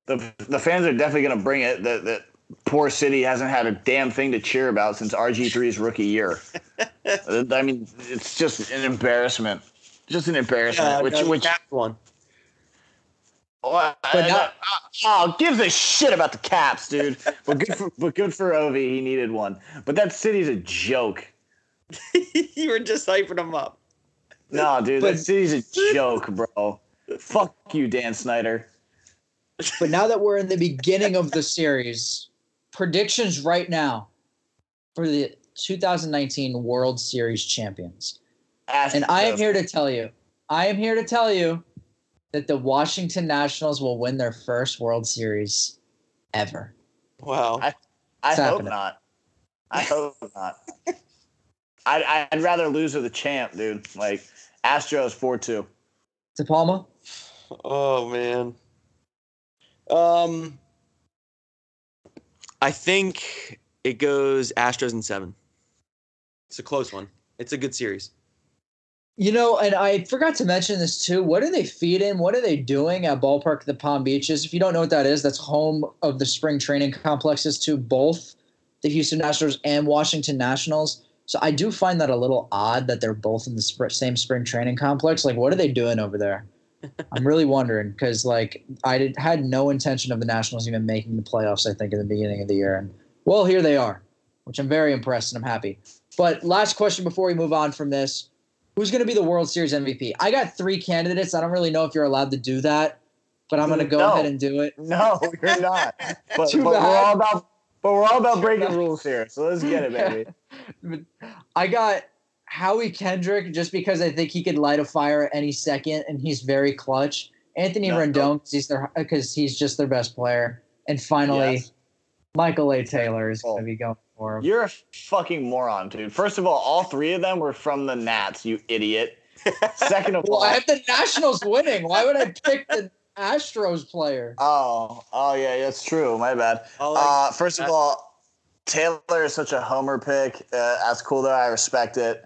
the the fans are definitely going to bring it. That that poor city hasn't had a damn thing to cheer about since RG3's rookie year. I mean, it's just an embarrassment. Just an embarrassment. which no, which Caps won. oh, But I- not- oh, gives a shit about the Caps, dude. but good for but good for Ovi. He needed one. But that city's a joke. you were just hyping them up. No, dude, But- that city's a joke, bro. Fuck you, Dan Snyder. But now that we're in the beginning of the series, predictions right now for the 2019 World Series champions. And I am here to tell you, I am here to tell you that the Washington Nationals will win their first World Series ever. Wow. I- I hope happening. not. I hope not. I'd, I'd rather lose to the champ, dude. Like Astros four two. To Palma? Oh man. Um I think it goes Astros in 7. It's a close one. It's a good series. You know, and I forgot to mention this too. What are they feeding? What are they doing at Ballpark of the Palm Beaches? If you don't know what that is, that's home of the spring training complexes to both the Houston Nationals and Washington Nationals. So I do find that a little odd that they're both in the sp- same spring training complex. Like, what are they doing over there? I'm really wondering because, like, I did, had no intention of the Nationals even making the playoffs. I think in the beginning of the year, and well, here they are, which I'm very impressed and I'm happy. But last question before we move on from this: who's going to be the World Series MVP? I got three candidates. I don't really know if you're allowed to do that, but I'm going to go No. ahead and do it. No, you're not. But, Too but we're bad. all about but we're all about breaking rules here. So let's get it, baby. I got Howie Kendrick just because I think he could light a fire at any second, and he's very clutch. Anthony No. Rendon because he's their because he's just their best player. And finally, Yes. Michael A. Taylor is going to be going for him. You're a fucking moron, dude. First of all, all three of them were from the Nats, you idiot. Second of Well, all, I have the Nationals winning. Why would I pick the Astros player? oh, oh yeah, that's true. My bad. I'll, like, Uh, first of all, Taylor is such a homer pick. Uh, that's cool though. I respect it.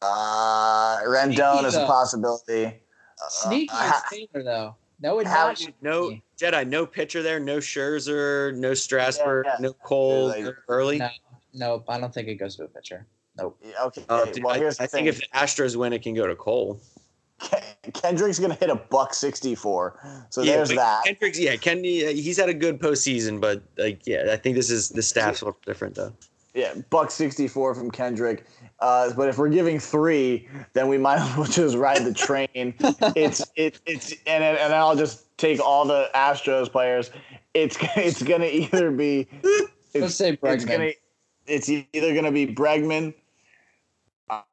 Uh, Rendon is a possibility. Uh, Sneaky ha- is Taylor though. No, would How- not. no Jedi, no pitcher there, no Scherzer, no Strasburg, Yeah, yeah. no Cole Like- no early. No, nope. I don't think it goes to a pitcher. Nope. Yeah, okay. Uh, dude, well, I, here's the I thing. think if the Astros win, it can go to Cole. Kendrick's gonna hit a buck sixty-four. So yeah, there's that. Kendricks, yeah, Kenny, uh, he's had a good postseason, but like, yeah, I think this is the staff's a little different though. Yeah, buck sixty-four from Kendrick. Uh, but if we're giving three, then we might as well just ride the train. it's it, it's and and I'll just take all the Astros players. It's it's gonna either be Let's it's, say it's Bregman. gonna it's either gonna be Bregman,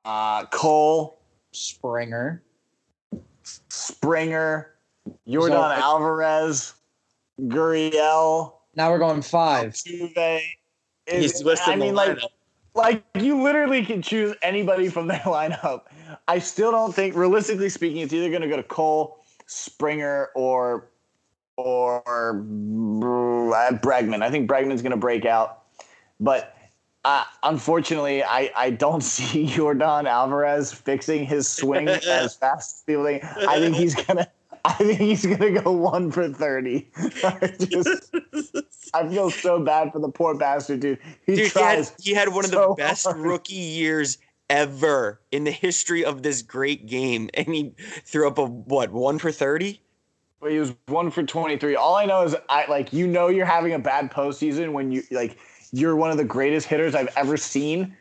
uh, Cole, Springer. Springer, Yordan So- Alvarez, Gurriel, Now we're going five. Altuve. He's Is- I mean, like lineup. Like you literally can choose anybody from their lineup. I still don't think, realistically speaking, it's either going to go to Cole, Springer, or or uh, Bregman. I think Bregman's going to break out, but uh, unfortunately, I I don't see Yordan Alvarez fixing his swing as fast as people think. I think he's gonna. I think he's gonna go one for thirty. I just, I feel so bad for the poor bastard, dude. He Dude, he had, tries. he had one of the best hard. rookie years ever in the history of this great game, and he threw up a what one for thirty? But he was one for 23. All I know is I like you know you're having a bad postseason when you like you're one of the greatest hitters I've ever seen.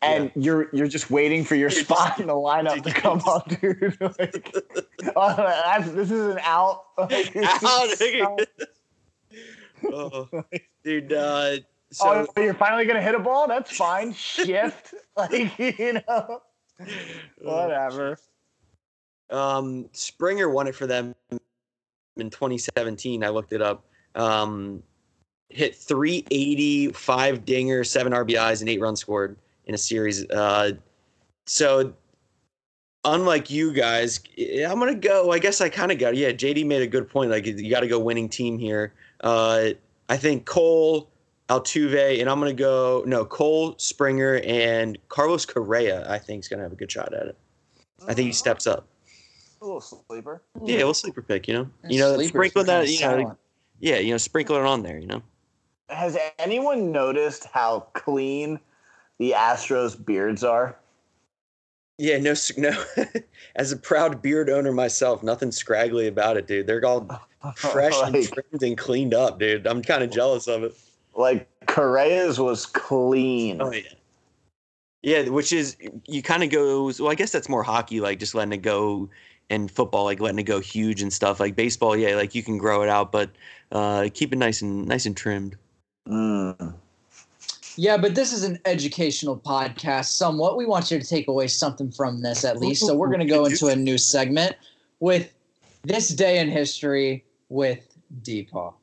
And you're you're just waiting for your spot in the lineup to come up, dude. Like, uh, this is an out. Like, this is Ow, so- nigga. oh, dude, uh, so oh, you're finally gonna hit a ball? That's fine. Shift, like you know, whatever. Um, Springer won it for them in 2017. I looked it up. Um, hit 380, five dingers, seven RBIs, and eight runs scored in a series. Uh, so, unlike you guys, eh, I'm gonna go. I guess I kind of got. Yeah, JD made a good point. Like you got to go winning team here. Uh, I think Cole. Altuve, and I'm gonna go no Cole Springer and Carlos Correa. I think is gonna have a good shot at it. I think he steps up. A little sleeper. Yeah, we'll sleeper pick. You know, you know, Sleepers sprinkle are kinda that. You know, silent. yeah, you know, sprinkle it on there. You know. Has anyone noticed how clean the Astros beards are? Yeah, no, no. As a proud beard owner myself, nothing scraggly about it, dude. They're all fresh and trimmed and cleaned up, dude. I'm kind of jealous of it. like Correa's was clean. Oh yeah. Yeah, which is you kind of go. Well, I guess that's more hockey, like just letting it go, and football, like letting it go huge and stuff. Like baseball, yeah, like you can grow it out, but uh, keep it nice and nice and trimmed. Mm. Yeah, but this is an educational podcast. Somewhat, we want you to take away something from this at least. So we're going to go into a new segment with this day in history with Deepaw.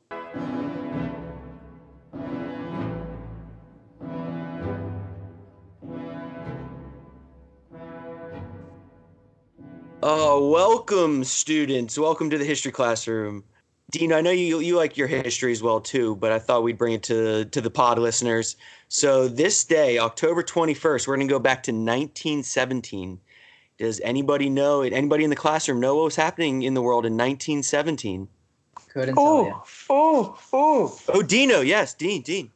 Oh, welcome, students. Welcome to the history classroom. Dean, I know you you like your history as well too, but I thought we'd bring it to to the pod listeners. So this day, October twenty first, we're gonna go back to nineteen seventeen. Does anybody know? Anybody in the classroom know what was happening in the world in nineteen seventeen? Couldn't tell you. oh, oh! Oh, Dino, yes, Dean, Dean.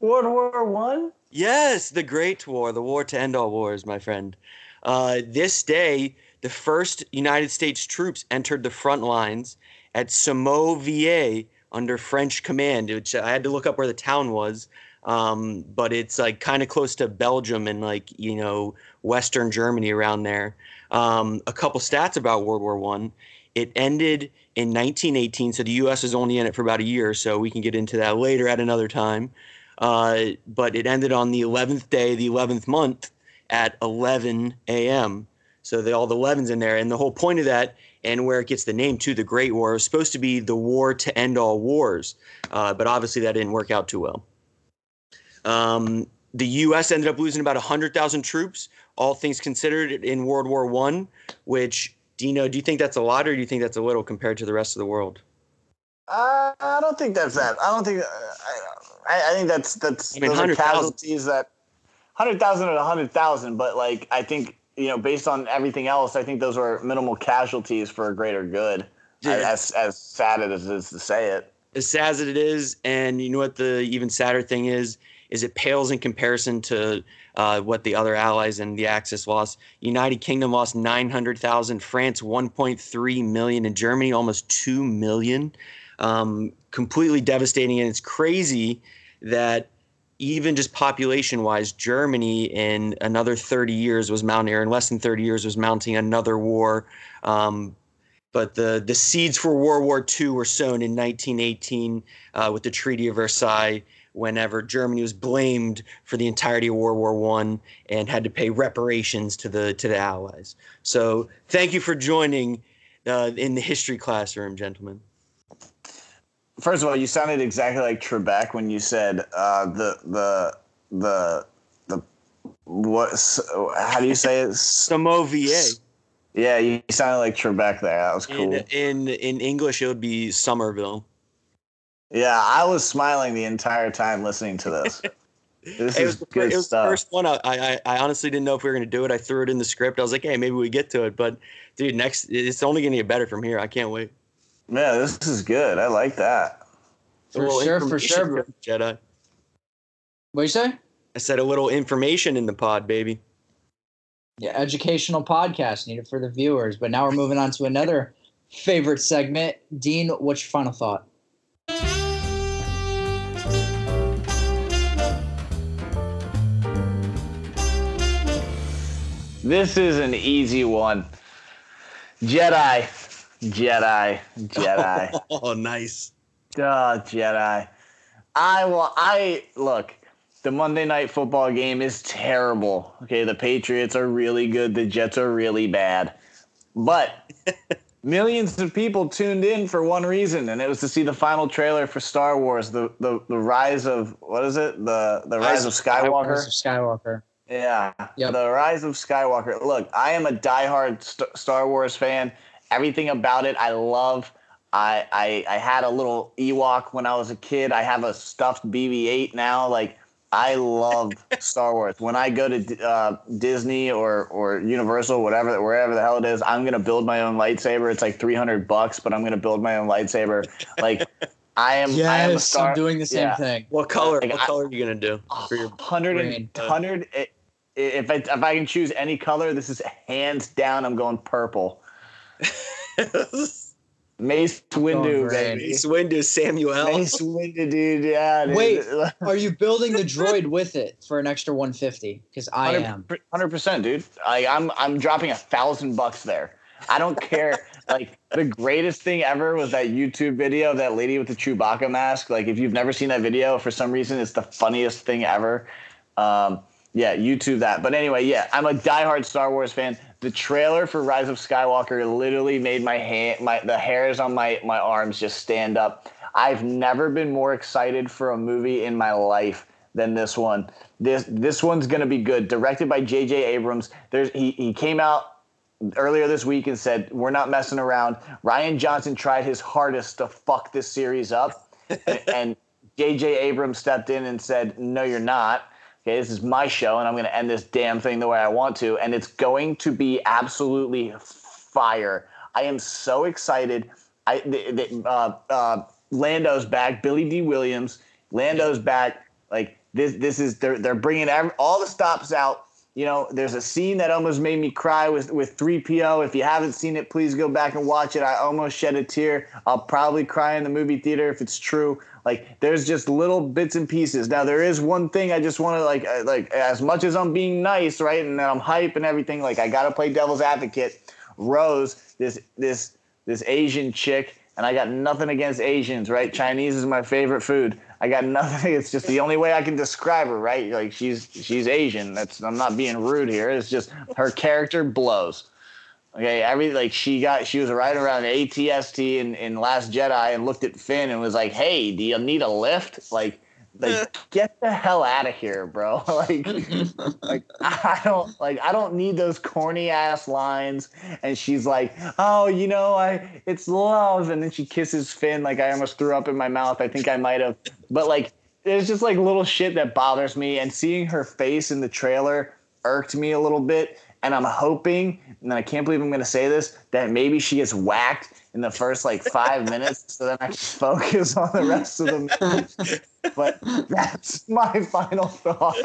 World War One. Yes, the Great War, the war to end all wars, my friend. Uh, this day, the first United States troops entered the front lines at Samovier, under French command, which I had to look up where the town was. Um, but it's like kind of close to Belgium and like you know Western Germany around there. Um, a couple stats about World War One. It ended in 1918, so the U.S. was only in it for about a year. So we can get into that later at another time. Uh, but it ended on the 11th day, the 11th month at 11 a.m. So the, all the 11s in there, and the whole point of that and where it gets the name to the Great War was supposed to be the war to end all wars, uh, but obviously that didn't work out too well. Um, the U.S. ended up losing about 100,000 troops, all things considered, in World War One. Which, Dino, do you think that's a lot, or do you think that's a little compared to the rest of the world? Uh, I don't think that's that. I don't think. Uh, I, I think that's that's I mean, those are casualties that hundred thousand or hundred thousand. But like, I think you know, based on everything else, I think those were minimal casualties for a greater good. Yeah. As as sad as it is to say it. As sad as it is, and you know what the even sadder thing is is it pales in comparison to uh, what the other allies and the Axis lost. United Kingdom lost 900,000, France 1.3 million, and Germany almost 2 million. Um, completely devastating, and it's crazy that even just population wise, Germany in another 30 years was mounting, or in less than 30 years was mounting another war. Um, but the, the seeds for World War II were sown in 1918 uh, with the Treaty of Versailles whenever Germany was blamed for the entirety of World War One and had to pay reparations to the to the Allies. So thank you for joining uh, in the history classroom, gentlemen. First of all, you sounded exactly like Trebek when you said uh, the the the the what? How do you say it? Samovier. Yeah, you sounded like Trebek there. That was cool. In, in in English, it would be Somerville. Yeah, I was smiling the entire time listening to this. This it was, good it was stuff. the first one. I, I, I honestly didn't know if we were going to do it. I threw it in the script. I was like, hey, maybe we get to it. But dude, next, it's only going to get better from here. I can't wait. Yeah, this is good. I like that. For sure, for sure, Jedi. What you say? I said a little information in the pod, baby. Yeah, educational podcast needed for the viewers. But now we're moving on to another favorite segment. Dean, what's your final thought? This is an easy one. Jedi. Jedi. Jedi. oh, nice. Duh, Jedi. I will I look, the Monday night football game is terrible. Okay, the Patriots are really good, the Jets are really bad. But millions of people tuned in for one reason, and it was to see the final trailer for Star Wars, the the, the rise of what is it? The the rise, rise of Skywalker. Rise of Skywalker. Yeah. Yep. The Rise of Skywalker. Look, I am a diehard St- Star Wars fan. Everything about it I love. I, I I had a little Ewok when I was a kid. I have a stuffed BB-8 now. Like I love Star Wars. When I go to uh, Disney or or Universal, whatever, wherever the hell it is, I'm gonna build my own lightsaber. It's like 300 bucks, but I'm gonna build my own lightsaber. Like I am. Yes, I am a star- I'm doing the same yeah. thing. What color? Like, what color are you gonna do for your hundred and hundred? if I, if I can choose any color, this is hands down. I'm going purple. Mace Windu, baby. Mace Windu, Samuel. Mace Windu, dude. Yeah. Dude. Wait, are you building the droid with it for an extra 150? Because I am. 100 percent, dude. I, I'm I'm dropping a thousand bucks there. I don't care. like the greatest thing ever was that YouTube video of that lady with the Chewbacca mask. Like if you've never seen that video, for some reason, it's the funniest thing ever. Um, yeah, YouTube that. But anyway, yeah, I'm a diehard Star Wars fan. The trailer for Rise of Skywalker literally made my hand, my the hairs on my my arms just stand up. I've never been more excited for a movie in my life than this one. This this one's gonna be good. Directed by J.J. Abrams. There's he he came out earlier this week and said we're not messing around. Rian Johnson tried his hardest to fuck this series up, and J.J. Abrams stepped in and said, "No, you're not." Okay, this is my show, and I'm going to end this damn thing the way I want to, and it's going to be absolutely fire. I am so excited. I the, the, uh, uh, Lando's back. Billy Dee Williams. Lando's back. Like this. This is they're they're bringing all the stops out. You know, there's a scene that almost made me cry with with 3PO. If you haven't seen it, please go back and watch it. I almost shed a tear. I'll probably cry in the movie theater if it's true. Like there's just little bits and pieces. Now there is one thing I just want to like uh, like as much as I'm being nice, right, and I'm hype and everything. Like I gotta play devil's advocate. Rose, this this this Asian chick, and I got nothing against Asians, right? Chinese is my favorite food. I got nothing. It's just the only way I can describe her, right? Like she's she's Asian. That's I'm not being rude here. It's just her character blows. Okay, every like she got she was right around ATST in, in Last Jedi and looked at Finn and was like, "Hey, do you need a lift?" Like, like get the hell out of here, bro. like, like I don't like I don't need those corny ass lines. And she's like, "Oh, you know, I it's love," and then she kisses Finn like I almost threw up in my mouth. I think I might have, but like it's just like little shit that bothers me. And seeing her face in the trailer irked me a little bit. And I'm hoping, and I can't believe I'm going to say this, that maybe she gets whacked in the first like five minutes so then I can focus on the rest of the movie. But that's my final thought.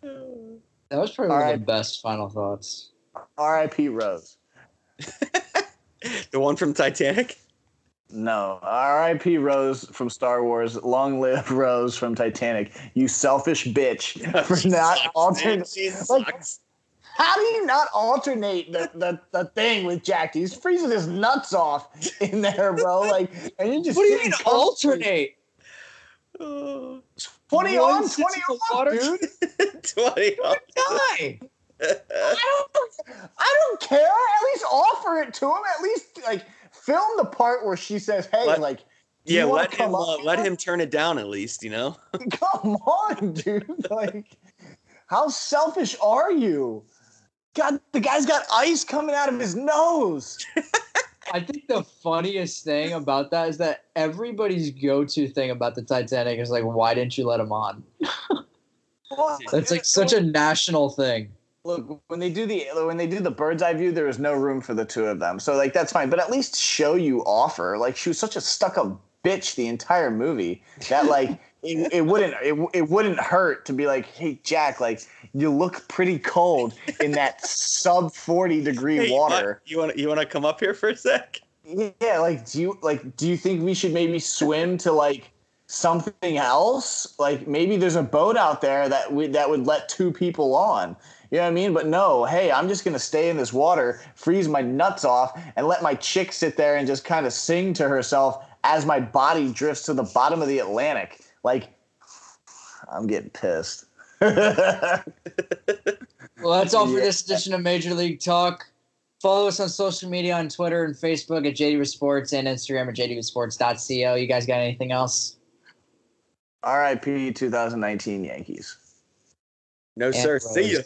That was probably one of the best final thoughts. R.I.P. Rose. the one from Titanic? No, R.I.P. Rose from Star Wars. Long live Rose from Titanic. You selfish bitch for not alternating. Like, how do you not alternate the, the, the thing with Jack? He's freezing his nuts off in there, bro. Like, and you just what do you mean alternate? Uh, twenty One on, twenty off, water? dude. twenty on. Die. I don't. I don't care. At least offer it to him. At least like film the part where she says, "Hey, let, like." Yeah, let him uh, let him turn it down at least, you know. Come on, dude! Like, how selfish are you? God, the guy's got ice coming out of his nose. I think the funniest thing about that is that everybody's go-to thing about the Titanic is like, why didn't you let him on? That's like such a national thing. Look, when they do the when they do the bird's eye view, there is no room for the two of them. So like that's fine, but at least show you offer. Like she was such a stuck-up bitch the entire movie that like it, it wouldn't it, it wouldn't hurt to be like, hey Jack, like you look pretty cold in that sub forty degree hey, water. You want you want to come up here for a sec? Yeah, like do you like do you think we should maybe swim to like something else? Like maybe there's a boat out there that we, that would let two people on. You know what I mean? But no, hey, I'm just gonna stay in this water, freeze my nuts off, and let my chick sit there and just kind of sing to herself as my body drifts to the bottom of the Atlantic. Like, I'm getting pissed. well, that's all for this edition of Major League Talk. Follow us on social media on Twitter and Facebook at JD Sports and Instagram at JDWithSports.co. You guys got anything else? RIP 2019 Yankees. No, and sir. Rose. See you.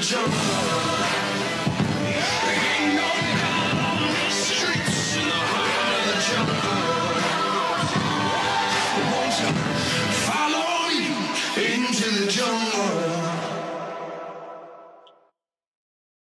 jungle.